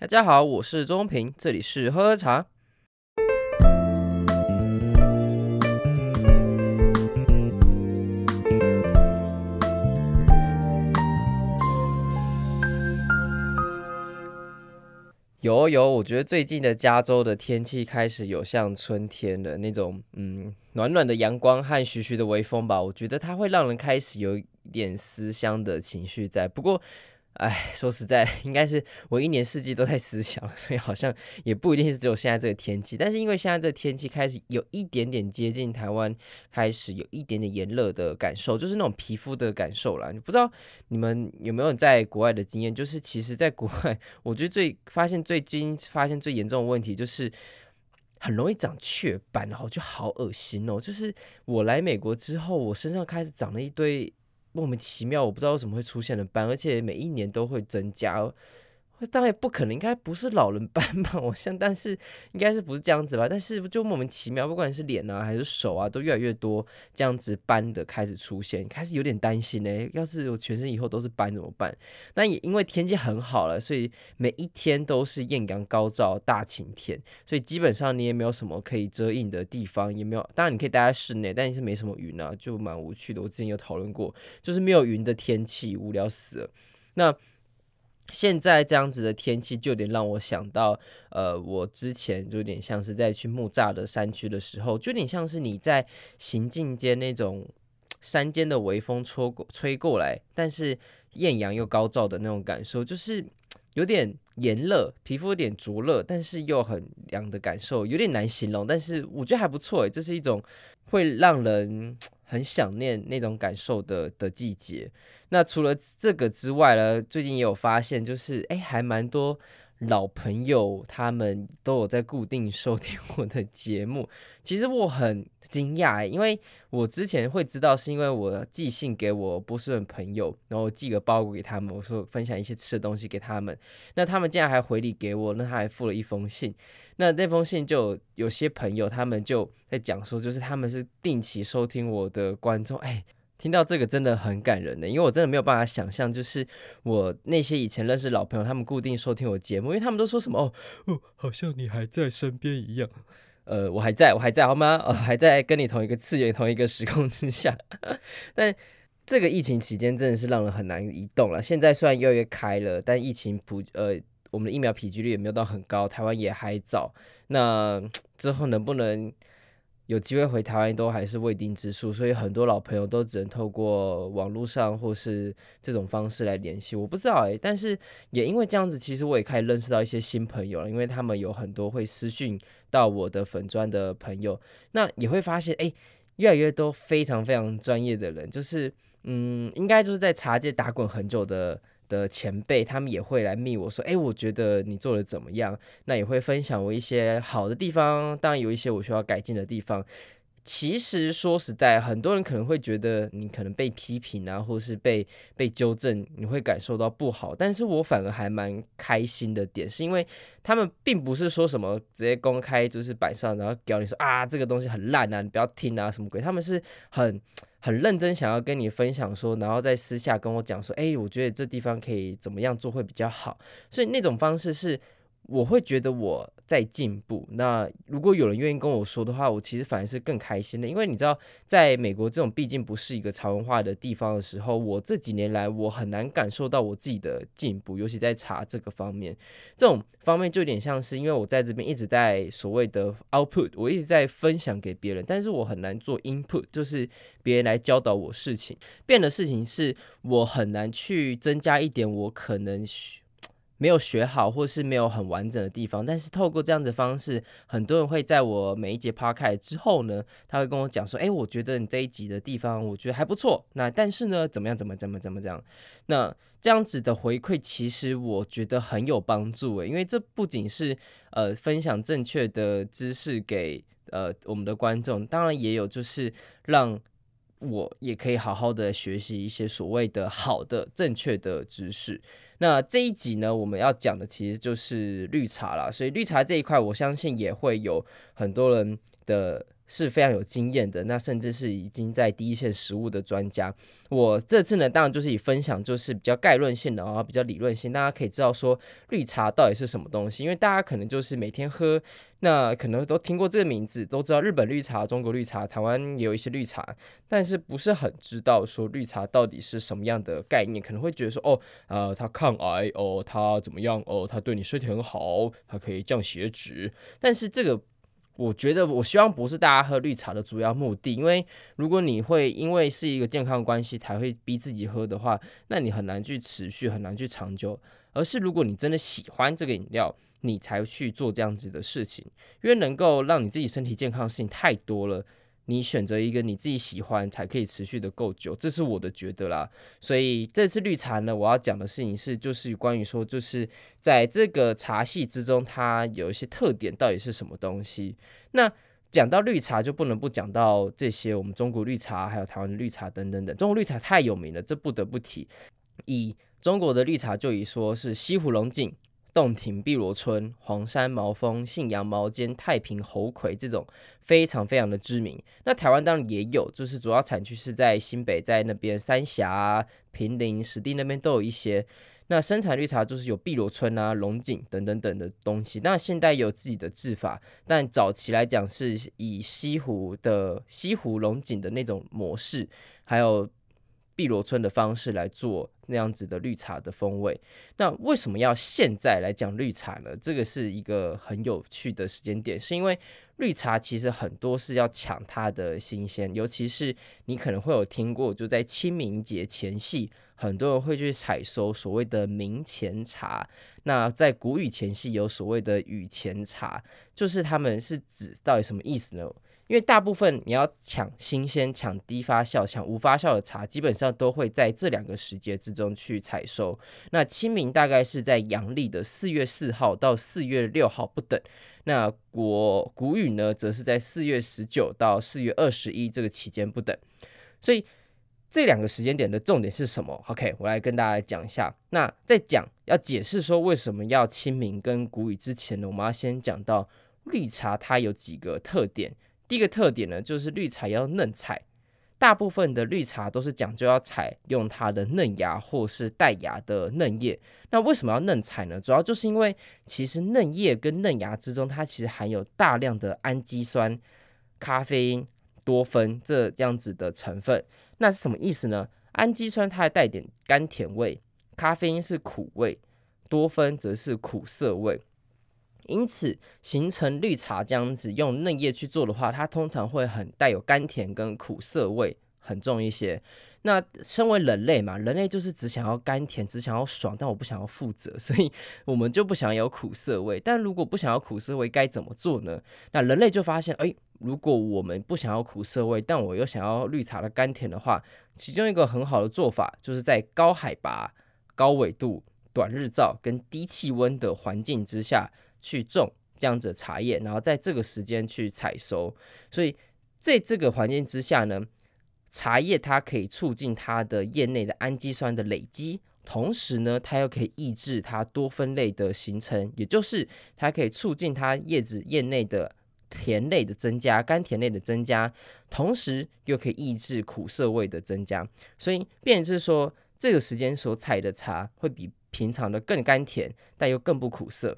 大家好，我是钟平，这里是喝喝茶。有有，我觉得最近的加州的天气开始有像春天的那种，嗯，暖暖的阳光和徐徐的微风吧。我觉得它会让人开始有一点思乡的情绪在。不过，哎，说实在，应该是我一年四季都在思想，所以好像也不一定是只有现在这个天气。但是因为现在这个天气开始有一点点接近台湾，开始有一点点炎热的感受，就是那种皮肤的感受啦。你不知道你们有没有在国外的经验？就是其实，在国外，我觉得最发现最近发现最严重的问题就是很容易长雀斑，然后就好恶心哦。就是我来美国之后，我身上开始长了一堆。莫名其妙，我不知道为什么会出现的斑，而且每一年都会增加。当然不可能，应该不是老人斑吧？我想，但是应该是不是这样子吧？但是就莫名其妙，不管是脸啊还是手啊，都越来越多这样子斑的开始出现，开始有点担心呢、要是我全身以后都是斑怎么办？那也因为天气很好了，所以每一天都是艳阳高照、大晴天，所以基本上你也没有什么可以遮阴的地方，也没有。当然你可以待在室内，但是没什么云啊，就蛮无趣的。我之前有讨论过，就是没有云的天气，无聊死了。那。现在这样子的天气，就有点让我想到，呃，我之前就有点像是在去木栅的山区的时候，就有点像是你在行进间那种山间的微风吹过吹过来，但是艳阳又高照的那种感受，就是 有点炎热，皮肤有点灼热，但是又很凉的感受，有点难形容，但是我觉得还不错诶，这是一种会让人 很想念那种感受的的季节。那除了这个之外呢，最近也有发现，就是哎，还蛮多老朋友他们都有在固定收听我的节目。其实我很惊讶，因为我之前会知道，是因为我寄信给我波士顿朋友，然后寄个包裹给他们，我说分享一些吃的东西给他们。那他们竟然还回礼给我，那他还附了一封信。那那封信就有些朋友他们就在讲说，就是他们是定期收听我的观众，哎。听到这个真的很感人的，因为我真的没有办法想象，就是我那些以前认识老朋友，他们固定收听我节目，因为他们都说什么哦哦，好像你还在身边一样。呃，我还在，我还在，好吗？呃，还在跟你同一个次元、同一个时空之下。但这个疫情期间真的是让人很难移动了。现在虽然越来越开了，但疫情不呃，我们的疫苗普及率也没有到很高，台湾也还早。那 之后能不能？有机会回台湾都还是未定之数，所以很多老朋友都只能透过网络上或是这种方式来联系。我不知道哎、但是也因为这样子，其实我也开始认识到一些新朋友了，因为他们有很多会私讯到我的粉专的朋友，那也会发现哎、越来越多非常非常专业的人，就是嗯，应该就是在茶界打滚很久的。的前辈，他们也会来密我说，哎，我觉得你做的怎么样？那也会分享我一些好的地方，当然有一些我需要改进的地方。其实说实在，很多人可能会觉得你可能被批评啊，或是被被纠正，你会感受到不好。但是我反而还蛮开心的点，是因为他们并不是说什么直接公开就是板上，然后教你说啊这个东西很烂啊，你不要听啊什么鬼。他们是很很认真想要跟你分享说，然后在私下跟我讲说，哎，我觉得这地方可以怎么样做会比较好。所以那种方式是。我会觉得我在进步。那如果有人愿意跟我说的话，我其实反而是更开心的。因为你知道，在美国这种毕竟不是一个茶文化的地方的时候，我这几年来我很难感受到我自己的进步，尤其在茶这个方面。这种方面就有点像是，因为我在这边一直在所谓的 output，我一直在分享给别人，但是我很难做 input，就是别人来教导我事情。变的事情是我很难去增加一点我可能。没有学好，或是没有很完整的地方，但是透过这样子的方式，很多人会在我每一节 p o c a s t 之后呢，他会跟我讲说，哎，我觉得你这一集的地方，我觉得还不错。那但是呢，怎么样，怎么，怎么，怎么这样？那这样子的回馈，其实我觉得很有帮助诶，因为这不仅是呃分享正确的知识给呃我们的观众，当然也有就是让我也可以好好的学习一些所谓的好的正确的知识。那这一集呢，我们要讲的其实就是绿茶啦，所以绿茶这一块，我相信也会有很多人的是非常有经验的，那甚至是已经在第一线实务的专家。我这次呢，当然就是以分享，就是比较概论性的啊，比较理论性，大家可以知道说绿茶到底是什么东西。因为大家可能就是每天喝，那可能都听过这个名字，都知道日本绿茶、中国绿茶、台湾也有一些绿茶，但是不是很知道说绿茶到底是什么样的概念，可能会觉得说哦，呃，它抗癌哦，它怎么样哦，它对你身体很好，它可以降血脂，但是这个。我觉得，我希望不是大家喝绿茶的主要目的，因为如果你会因为是一个健康关系才会逼自己喝的话，那你很难去持续，很难去长久。而是如果你真的喜欢这个饮料，你才去做这样子的事情，因为能够让你自己身体健康的事情太多了。你选择一个你自己喜欢，才可以持续的够久，这是我的觉得啦。所以这次绿茶呢，我要讲的事情是，就是关于说，就是在这个茶系之中，它有一些特点，到底是什么东西？那讲到绿茶，就不能不讲到这些，我们中国绿茶，还有台湾的绿茶等等等。中国绿茶太有名了，这不得不提。以中国的绿茶，就以说是西湖龙井。洞庭碧螺春、黄山毛峰、信阳毛尖、太平猴魁这种非常非常的知名。那台湾当然也有，就是主要产区是在新北，在那边三峡、平林、石碇那边都有一些。那生产绿茶就是有碧螺春啊、龙井等等等的东西。那现在有自己的制法，但早期来讲是以西湖的西湖龙井的那种模式，还有。碧螺春的方式来做那样子的绿茶的风味，那为什么要现在来讲绿茶呢？这个是一个很有趣的时间点，是因为绿茶其实很多是要抢它的新鲜，尤其是你可能会有听过，就在清明节前夕，很多人会去采收所谓的明前茶。那在谷雨前夕有所谓的雨前茶，就是他们是指到底什么意思呢？因为大部分你要抢新鲜、抢低发酵、抢无发酵的茶，基本上都会在这两个时节之中去采收。那清明大概是在阳历的四月四号到四月六号不等，那国谷雨呢，则是在四月十九到四月二十一这个期间不等。所以这两个时间点的重点是什么？OK，我来跟大家讲一下。那在讲要解释说为什么要清明跟谷雨之前呢，我们要先讲到绿茶它有几个特点。第一个特点呢，就是绿茶要嫩采，大部分的绿茶都是讲究要采用它的嫩芽或是带芽的嫩叶。那为什么要嫩采呢？主要就是因为其实嫩叶跟嫩芽之中，它其实含有大量的氨基酸、咖啡因、多酚这样子的成分。那是什么意思呢？氨基酸它还带点甘甜味，咖啡因是苦味，多酚则是苦涩味。因此，形成绿茶这样子用嫩叶去做的话，它通常会很带有甘甜跟苦涩味很重一些。那身为人类嘛，人类就是只想要甘甜，只想要爽，但我不想要负责，所以我们就不想要有苦涩味。但如果不想要苦涩味，该怎么做呢？那人类就发现，哎，如果我们不想要苦涩味，但我又想要绿茶的甘甜的话，其中一个很好的做法，就是在高海拔、高纬度、短日照跟低气温的环境之下。去种这样子的茶叶，然后在这个时间去采收，所以在这个环境之下呢，茶叶它可以促进它的叶内的氨基酸的累积，同时呢，它又可以抑制它多酚类的形成，也就是它可以促进它叶子叶内的甜类的增加，甘甜类的增加，同时又可以抑制苦涩味的增加，所以变成是说这个时间所采的茶会比平常的更甘甜，但又更不苦涩。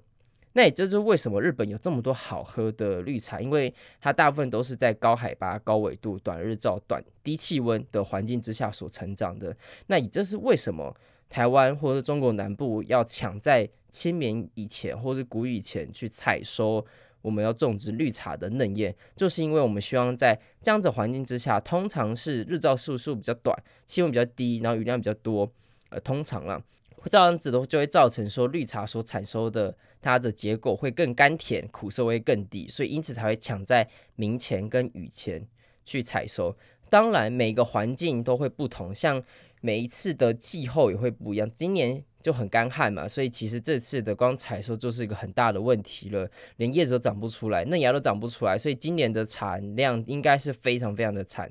那也就是为什么日本有这么多好喝的绿茶，因为它大部分都是在高海拔、高纬度、短日照、短低气温的环境之下所成长的。那也就是为什么台湾或者中国南部要抢在清明以前或是谷雨前去采收我们要种植绿茶的嫩叶，就是因为我们希望在这样子环境之下，通常是日照时数比较短，气温比较低，然后雨量比较多，呃，通常啦。这样子的就会造成说绿茶所产收的它的结果会更甘甜，苦涩味更低，所以因此才会抢在明前跟雨前去采收。当然每个环境都会不同，像每一次的气候也会不一样。今年就很干旱嘛，所以其实这次的光采收就是一个很大的问题了，连叶子都长不出来，嫩芽都长不出来，所以今年的产量应该是非常非常的惨。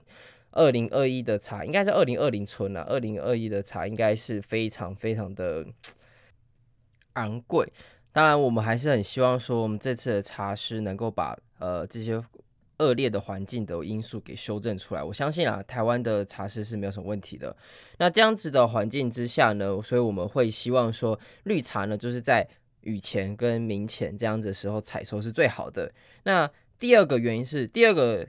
二零二一的茶应该是二零二零春啊，二零二一的茶应该是非常非常的昂贵。当然，我们还是很希望说，我们这次的茶师能够把呃这些恶劣的环境的因素给修正出来。我相信啊，台湾的茶师是没有什么问题的。那这样子的环境之下呢，所以我们会希望说，绿茶呢就是在雨前跟明前这样子的时候采收是最好的。那第二个原因是，第二个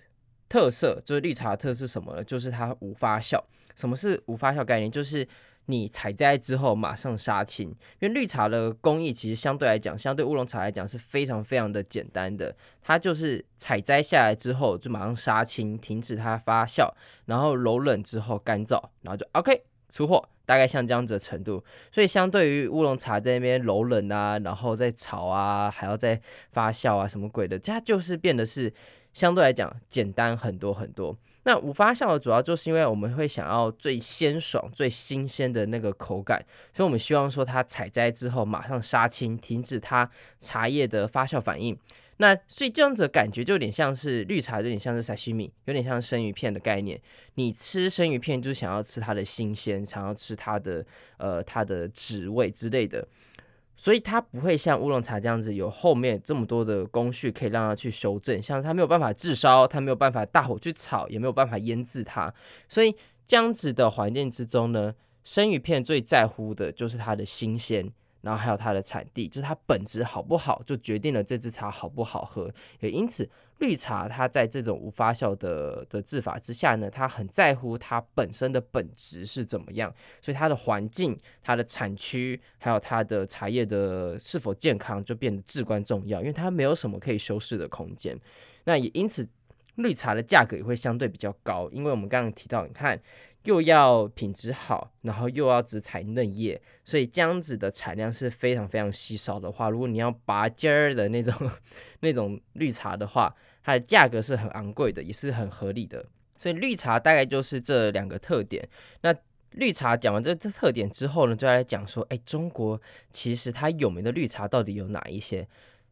特色就是绿茶特色是什么呢？就是它无发酵。什么是无发酵概念？就是你采摘之后马上杀青，因为绿茶的工艺其实相对来讲，相对乌龙茶来讲是非常非常的简单的。它就是采摘下来之后就马上杀青，停止它发酵，然后揉冷之后干燥，然后就 OK 出货，大概像这样子的程度。所以相对于乌龙茶在那边揉冷啊，然后再炒啊，还要再发酵啊，什么鬼的，它就是变得是相对来讲简单很多很多。那无发酵的主要就是因为我们会想要最鲜爽、最新鲜的那个口感，所以我们希望说它采摘之后马上杀青，停止它茶叶的发酵反应。那所以这样子的感觉就有点像是绿茶，有点像是沙西米，有点像生鱼片的概念。你吃生鱼片就想要吃它的新鲜，想要吃它的呃它的脂味之类的。所以它不会像乌龙茶这样子有后面这么多的工序可以让它去修正，像它没有办法炙烧，它没有办法大火去炒，也没有办法腌制它。所以这样子的环境之中呢，生鱼片最在乎的就是它的新鲜，然后还有它的产地，就是它本质好不好，就决定了这支茶好不好喝。也因此。绿茶它在这种无发酵的的制法之下呢，它很在乎它本身的本质是怎么样，所以它的环境、它的产区，还有它的茶叶的是否健康就变得至关重要，因为它没有什么可以修饰的空间。那也因此，绿茶的价格也会相对比较高，因为我们刚刚提到，你看。又要品质好，然后又要只采嫩叶，所以这样子的产量是非常非常稀少的话，如果你要拔尖儿的那种 那种绿茶的话，它的价格是很昂贵的，也是很合理的。所以绿茶大概就是这两个特点。那绿茶讲完这这特点之后呢，就来讲说，哎，中国其实它有名的绿茶到底有哪一些？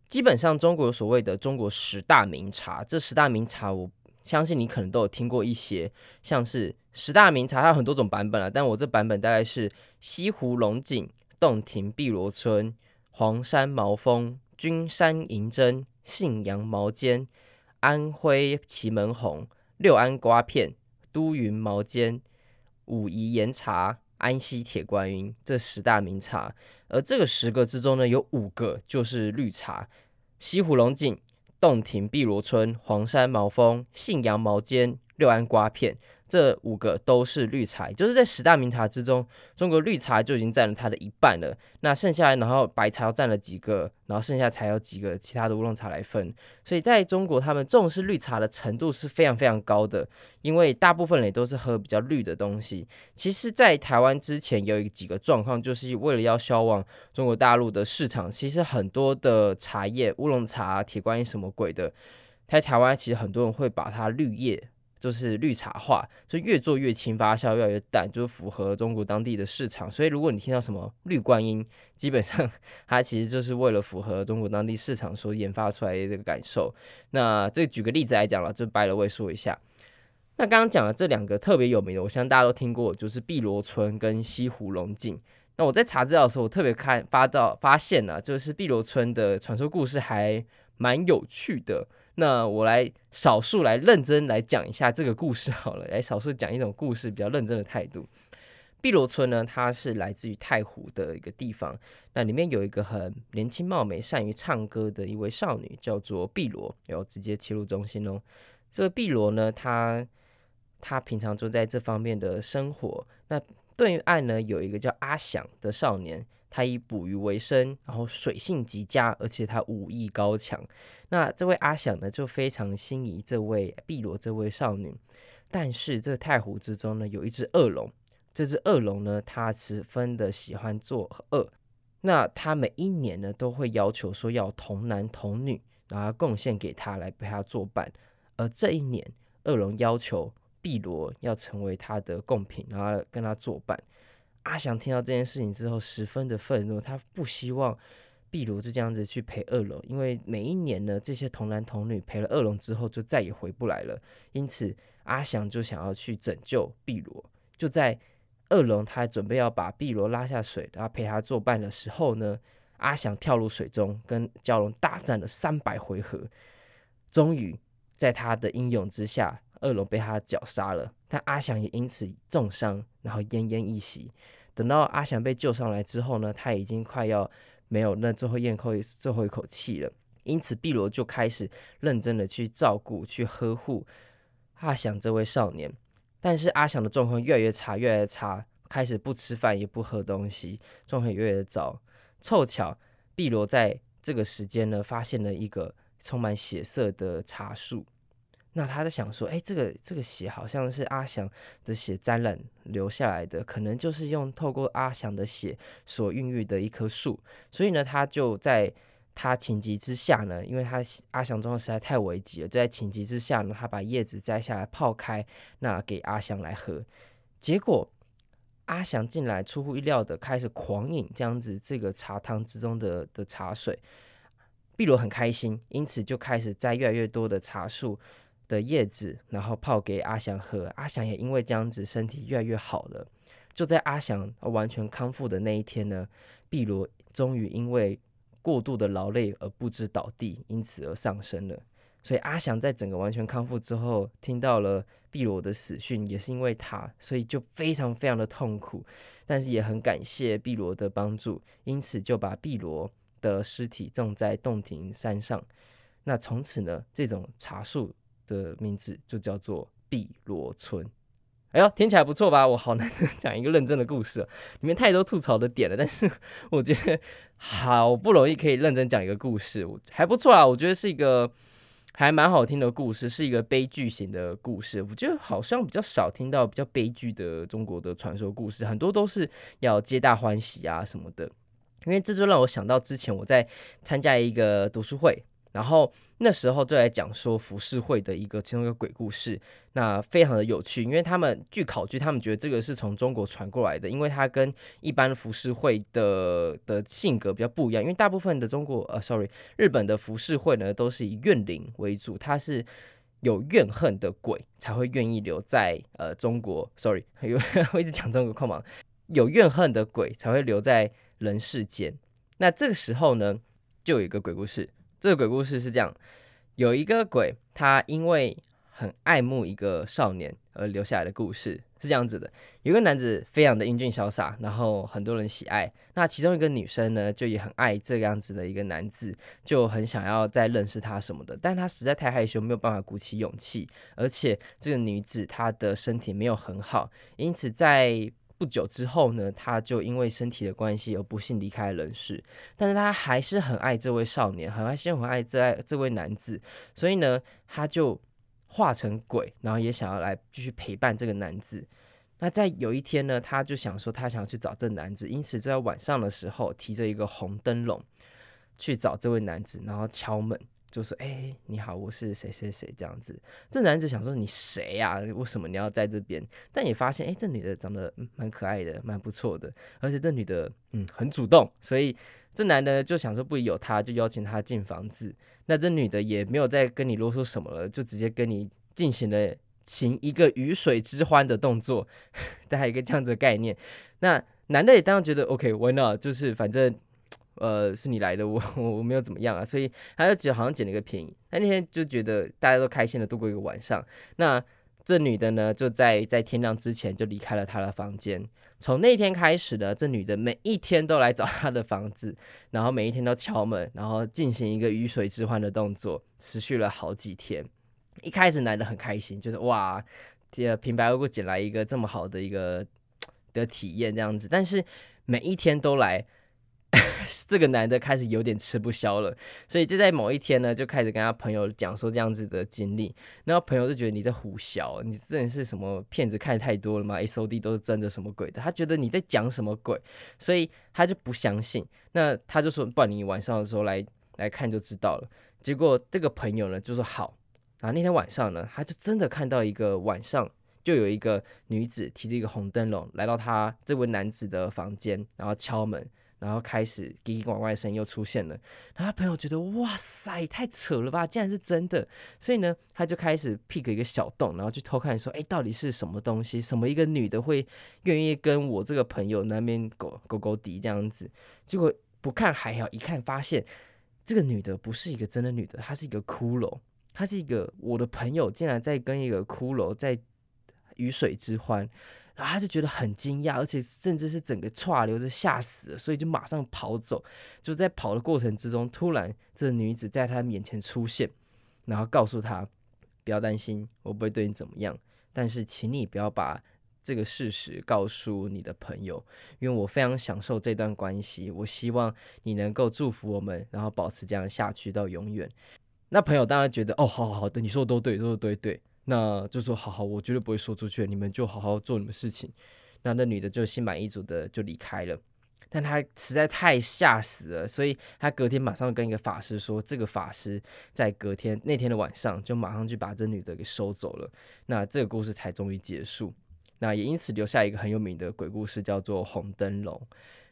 基本上中国所谓的中国十大名茶，这十大名茶我。相信你可能都有听过一些，像是十大名茶，它有很多种版本啊。但我这版本大概是西湖龙井、洞庭碧螺春、黄山毛峰、君山银针、信阳毛尖、安徽祁门红、六安瓜片、都匀毛尖、武夷岩茶、安溪铁观音这十大名茶。而这个十个之中呢，有五个就是绿茶，西湖龙井。洞庭碧螺春、黄山毛峰、信阳毛尖、六安瓜片。这五个都是绿茶，就是在十大名茶之中，中国绿茶就已经占了它的一半了。那剩下，然后白茶又占了几个，然后剩下才有几个其他的乌龙茶来分。所以在中国，他们重视绿茶的程度是非常非常高的，因为大部分人都是喝比较绿的东西。其实，在台湾之前有几个状况，就是为了要销往中国大陆的市场，其实很多的茶叶，乌龙茶、铁观音什么鬼的，在台湾其实很多人会把它绿叶。就是绿茶化，就越做越轻发酵，越来越淡，就符合中国当地的市场。所以，如果你听到什么绿观音，基本上 它其实就是为了符合中国当地市场所研发出来的这个感受。那这举个例子来讲了，就掰了位说一下。那刚刚讲的这两个特别有名的，我相信大家都听过，就是碧螺春跟西湖龙井。那我在查资料的时候，我特别看发到发现呢、啊，就是碧螺春的传说故事还蛮有趣的。那我来少数来认真来讲一下这个故事好了，来少数讲一种故事比较认真的态度。碧螺村呢，它是来自于太湖的一个地方，那里面有一个很年轻貌美、善于唱歌的一位少女，叫做碧螺，然后直接切入中心哦。这个碧螺呢，她她平常就在这方面的生活。那对于岸呢，有一个叫阿祥的少年。他以捕鱼为生，然后水性极佳，而且他武艺高强。那这位阿想呢，就非常心仪这位碧螺这位少女。但是这太湖之中呢，有一只恶龙。这只恶龙呢，它十分的喜欢作恶。那他每一年呢，都会要求说要童男童女，然后贡献给他来陪他作伴。而这一年，恶龙要求碧螺要成为他的贡品，然后跟他作伴。阿祥听到这件事情之后，十分的愤怒。他不希望碧螺就这样子去陪恶龙，因为每一年呢，这些童男童女陪了恶龙之后，就再也回不来了。因此，阿祥就想要去拯救碧螺。就在恶龙他准备要把碧螺拉下水，然后陪他作伴的时候呢，阿祥跳入水中，跟蛟龙大战了三百回合，终于在他的英勇之下，恶龙被他绞杀了，但阿翔也因此重伤，然后奄奄一息。等到阿翔被救上来之后呢，他已经快要没有那最后咽口最后一口气了。因此，碧罗就开始认真的去照顾、去呵护阿翔这位少年。但是阿翔的状况越来越差，越来越差，开始不吃饭也不喝东西，状况越来越糟。凑巧，碧罗在这个时间呢，发现了一个充满血色的茶树。那他在想说，哎，这个这个血好像是阿翔的血沾染留下来的，可能就是用透过阿翔的血所孕育的一棵树。所以呢，他就在。他情急之下呢，因为他阿翔状况实在太危急了，就在情急之下呢，他把叶子摘下来泡开，那给阿翔来喝。结果阿翔进来出乎意料的开始狂饮这样子这个茶汤之中的的茶水，碧罗很开心，因此就开始摘越来越多的茶树的叶子，然后泡给阿翔喝。阿翔也因为这样子身体越来越好了。就在阿翔完全康复的那一天呢，碧罗终于因为过度的劳累而不知倒地，因此而丧生了。所以阿翔在整个完全康复之后，听到了碧罗的死讯，也是因为他，所以就非常非常的痛苦。但是也很感谢碧罗的帮助，因此就把碧罗的尸体种在洞庭山上。那从此呢，这种茶树的名字就叫做碧螺春。哎呦，听起来不错吧？我好难得 讲一个认真的故事，里面太多吐槽的点了。但是我觉得好不容易可以认真讲一个故事，我还不错啊。我觉得是一个还蛮好听的故事，是一个悲剧型的故事。我觉得好像比较少听到比较悲剧的中国的传说故事，很多都是要皆大欢喜啊什么的。因为这就让我想到之前我在参加一个读书会。然后那时候就来讲说浮世绘的一个其中一个鬼故事，那非常的有趣，因为他们据考据，他们觉得这个是从中国传过来的，因为它跟一般浮世绘的的性格比较不一样，因为大部分的中国呃，sorry，日本的浮世绘呢都是以怨灵为主，它是有怨恨的鬼才会愿意留在呃中国，sorry，因为我一直讲中国，空忙，有怨恨的鬼才会留在人世间。那这个时候呢，就有一个鬼故事。这个鬼故事是这样：有一个鬼，他因为很爱慕一个少年而留下来的故事是这样子的。有个男子非常的英俊潇洒，然后很多人喜爱。那其中一个女生呢，就也很爱这样子的一个男子，就很想要再认识他什么的。但他实在太害羞，没有办法鼓起勇气。而且这个女子她的身体没有很好，因此在不久之后呢，他就因为身体的关系而不幸离开了人世。但是他还是很爱这位少年，很爱，先很爱这爱这位男子，所以呢，他就化成鬼，然后也想要来继续陪伴这个男子。那在有一天呢，他就想说，他想要去找这男子，因此就在晚上的时候，提着一个红灯笼去找这位男子，然后敲门。就说：“哎、你好，我是谁谁谁这样子。”这男子想说：“你谁呀、啊？为什么你要在这边？”但也发现，哎、这女的长得蛮可爱的，蛮不错的，而且这女的嗯很主动，所以这男的就想说不有他，就邀请他进房子。那这女的也没有再跟你啰嗦什么了，就直接跟你进行了行一个鱼水之欢的动作，大概一个这样子的概念。那男的也当然觉得 OK，Why not？就是反正。呃，是你来的，我 我没有怎么样啊，所以他就觉得好像捡了一个便宜。他那天就觉得大家都开心的度过一个晚上。那这女的呢，就在在天亮之前就离开了他的房间。从那天开始呢，这女的每一天都来找他的房子，然后每一天都敲门，然后进行一个鱼水之欢的动作，持续了好几天。一开始男的很开心，就是哇，这平白无故捡来一个这么好的一个 的体验这样子，但是每一天都来。这个男的开始有点吃不消了，所以就在某一天呢，就开始跟他朋友讲说这样子的经历，然后朋友就觉得你在胡笑，你真的是什么骗子看太多了吗？SOD 都是真的什么鬼的？他觉得你在讲什么鬼，所以他就不相信。那他就说，不然你晚上的时候来来看就知道了。结果这个朋友呢就说好，然后那天晚上呢，他就真的看到一个晚上就有一个女子提着一个红灯笼来到他这位男子的房间，然后敲门。然后开始叽叽呱呱的声音又出现了，然后他朋友觉得哇塞，太扯了吧，竟然是真的，所以呢，他就开始 pick 一个小洞，然后去偷看，说，哎，到底是什么东西？什么一个女的会愿意跟我这个朋友那边狗狗狗敌这样子？结果不看还好，一看发现这个女的不是一个真的女的，她是一个骷髅。她是一个我的朋友，竟然在跟一个骷髅在鱼水之欢。然后他就觉得很惊讶，而且甚至是整个剉流着吓死了，所以就马上跑走。就在跑的过程之中，突然这个女子在他面前出现，然后告诉他：“不要担心，我不会对你怎么样。但是，请你不要把这个事实告诉你的朋友，因为我非常享受这段关系。我希望你能够祝福我们，然后保持这样下去到永远。”那朋友当然觉得：“哦，好好好的，你说的都对，都说对对。”那就说好好，我绝对不会说出去，你们就好好做你们事情。那那女的就心满意足的就离开了，但她实在太吓死了，所以她隔天马上跟一个法师说，这个法师在隔天那天的晚上就马上去把这女的给收走了。那这个故事才终于结束。那也因此留下一个很有名的鬼故事，叫做红灯笼。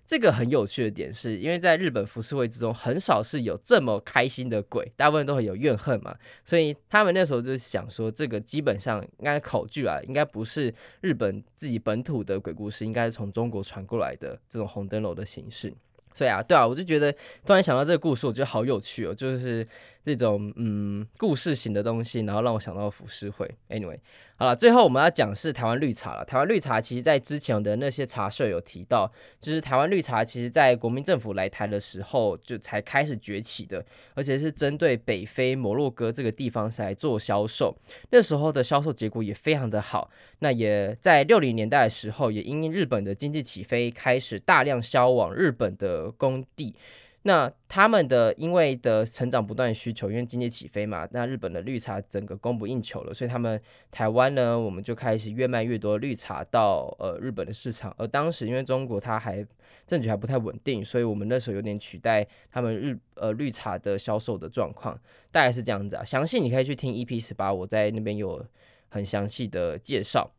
这个很有趣的点是，因为在日本浮世绘之中，很少是有这么开心的鬼，大部分都很有怨恨嘛，所以他们那时候就想说，这个基本上应该考据啊，应该不是日本自己本土的鬼故事，应该是从中国传过来的这种红灯笼的形式。所以啊，对啊，我就觉得突然想到这个故事，我觉得好有趣哦，就是这种嗯故事型的东西，然后让我想到浮世绘。Anyway。好了，最后我们要讲是台湾绿茶了。台湾绿茶其实，在之前的那些茶社有提到，就是台湾绿茶其实，在国民政府来台的时候就才开始崛起的，而且是针对北非摩洛哥这个地方来做销售。那时候的销售结果也非常的好。那也在六零年代的时候，也因日本的经济起飞，开始大量销往日本的工地。那他们的因为的成长不断需求，因为经济起飞嘛，那日本的绿茶整个供不应求了，所以他们台湾呢，我们就开始越卖越多绿茶到呃日本的市场。而当时因为中国它还政局还不太稳定，所以我们那时候有点取代他们日呃绿茶的销售的状况，大概是这样子啊。详细你可以去听 EP 十八，我在那边有很详细的介绍。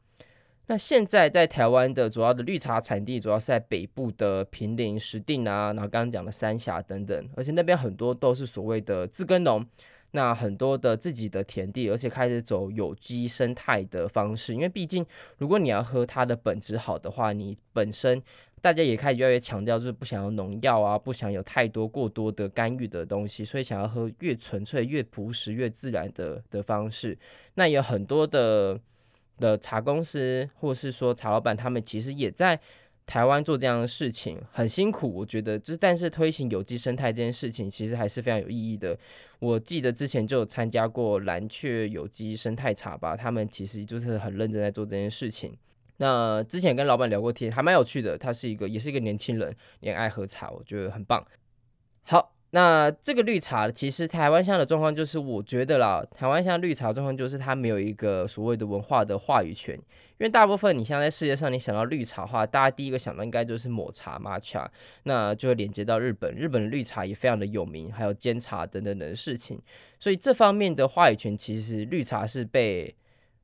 那现在在台湾的主要的绿茶产地，主要是在北部的平林、石碇啊，然后刚刚讲的三峡等等，而且那边很多都是所谓的自耕农，那很多的自己的田地，而且开始走有机生态的方式，因为毕竟如果你要喝它的本质好的话，你本身大家也开始越来越强调，就是不想要农药啊，不想有太多过多的干预的东西，所以想要喝越纯粹、越朴实、越自然的的方式，那有很多的。的茶公司，或是说茶老板，他们其实也在台湾做这样的事情，很辛苦。我觉得，这但是推行有机生态这件事情，其实还是非常有意义的。我记得之前就有参加过蓝雀有机生态茶吧，他们其实就是很认真在做这件事情。那之前跟老板聊过天，还蛮有趣的。他是一个，也是一个年轻人，也爱喝茶，我觉得很棒。好。那这个绿茶，其实台湾现在的状况就是，我觉得啦，台湾现在绿茶状况就是它没有一个所谓的文化的话语权，因为大部分你像在世界上，你想到绿茶的话，大家第一个想到应该就是抹茶、抹茶，那就会连接到日本，日本的绿茶也非常的有名，还有煎茶等等的事情，所以这方面的话语权其实绿茶是被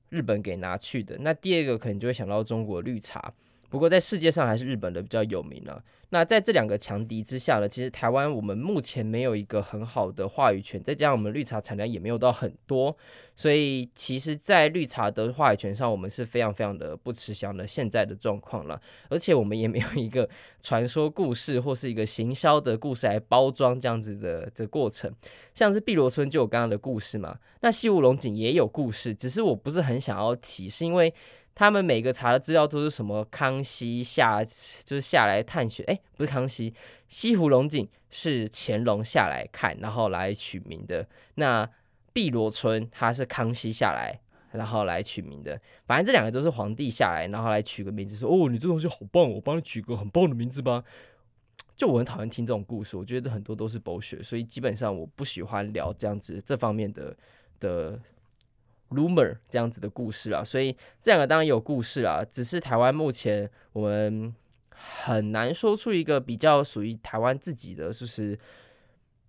日本给拿去的。那第二个可能就会想到中国绿茶，不过在世界上还是日本的比较有名了。那在这两个强敌之下呢，其实台湾我们目前没有一个很好的话语权，再加上我们绿茶产量也没有到很多，所以其实，在绿茶的话语权上，我们是非常非常的不吃香的现在的状况了。而且我们也没有一个传说故事或是一个行销的故事来包装这样子的的过程，像是碧螺春就有刚刚的故事嘛，那西湖龙井也有故事，只是我不是很想要提，是因为。他们每个查的资料都是什么？康熙下就是下来探险，哎，不是康熙，西湖龙井是乾隆下来看，然后来取名的。那碧螺春它是康熙下来，然后来取名的。反正这两个都是皇帝下来，然后来取个名字，说哦，你这东西好棒，我帮你取个很棒的名字吧。就我很讨厌听这种故事，我觉得很多都是博学所以基本上我不喜欢聊这样子这方面的的。Rumor 这样子的故事啊，所以这两个当然有故事啊，只是台湾目前我们很难说出一个比较属于台湾自己的就是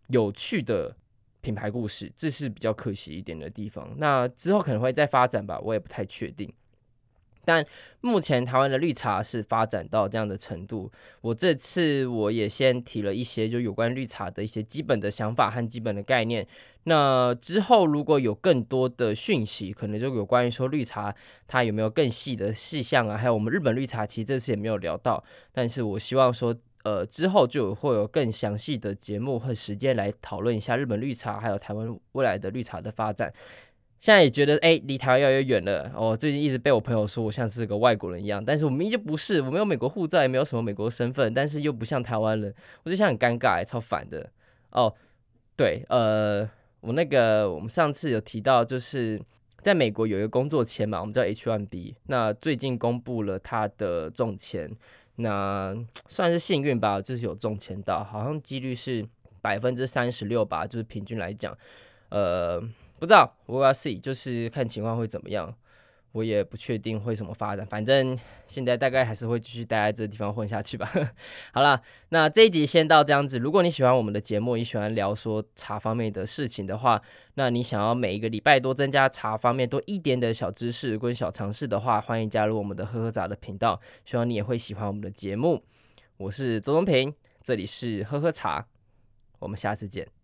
有趣的品牌故事，这是比较可惜一点的地方。那之后可能会再发展吧，我也不太确定。但目前台湾的绿茶是发展到这样的程度，我这次我也先提了一些就有关绿茶的一些基本的想法和基本的概念。那之后如果有更多的讯息，可能就有关于说绿茶它有没有更细的细项啊，还有我们日本绿茶其实这次也没有聊到，但是我希望说。呃之后就会有更详细的节目和时间来讨论一下日本绿茶还有台湾未来的绿茶的发展。现在也觉得哎，离台湾越来越远了。我、哦、最近一直被我朋友说我像是个外国人一样，但是我明明就不是，我没有美国护照，也没有什么美国身份，但是又不像台湾人，我就想很尴尬，超烦的。哦，对，呃，我那个我们上次有提到，就是在美国有一个工作签嘛，我们叫 H1B，那最近公布了他的中签，那 算是幸运吧，就是有中签到，好像几率是百分之三十六吧，就是平均来讲，呃。不知道，我要 see，就是看情况会怎么样，我也不确定会怎么发展。反正现在大概还是会继续待在这地方混下去吧。好了，那这一集先到这样子。如果你喜欢我们的节目，你喜欢聊说茶方面的事情的话，那你想要每一个礼拜多增加茶方面多一点的小知识跟小常识的话，欢迎加入我们的喝喝杂的频道。希望你也会喜欢我们的节目。我是周东平，这里是喝喝茶，我们下次见。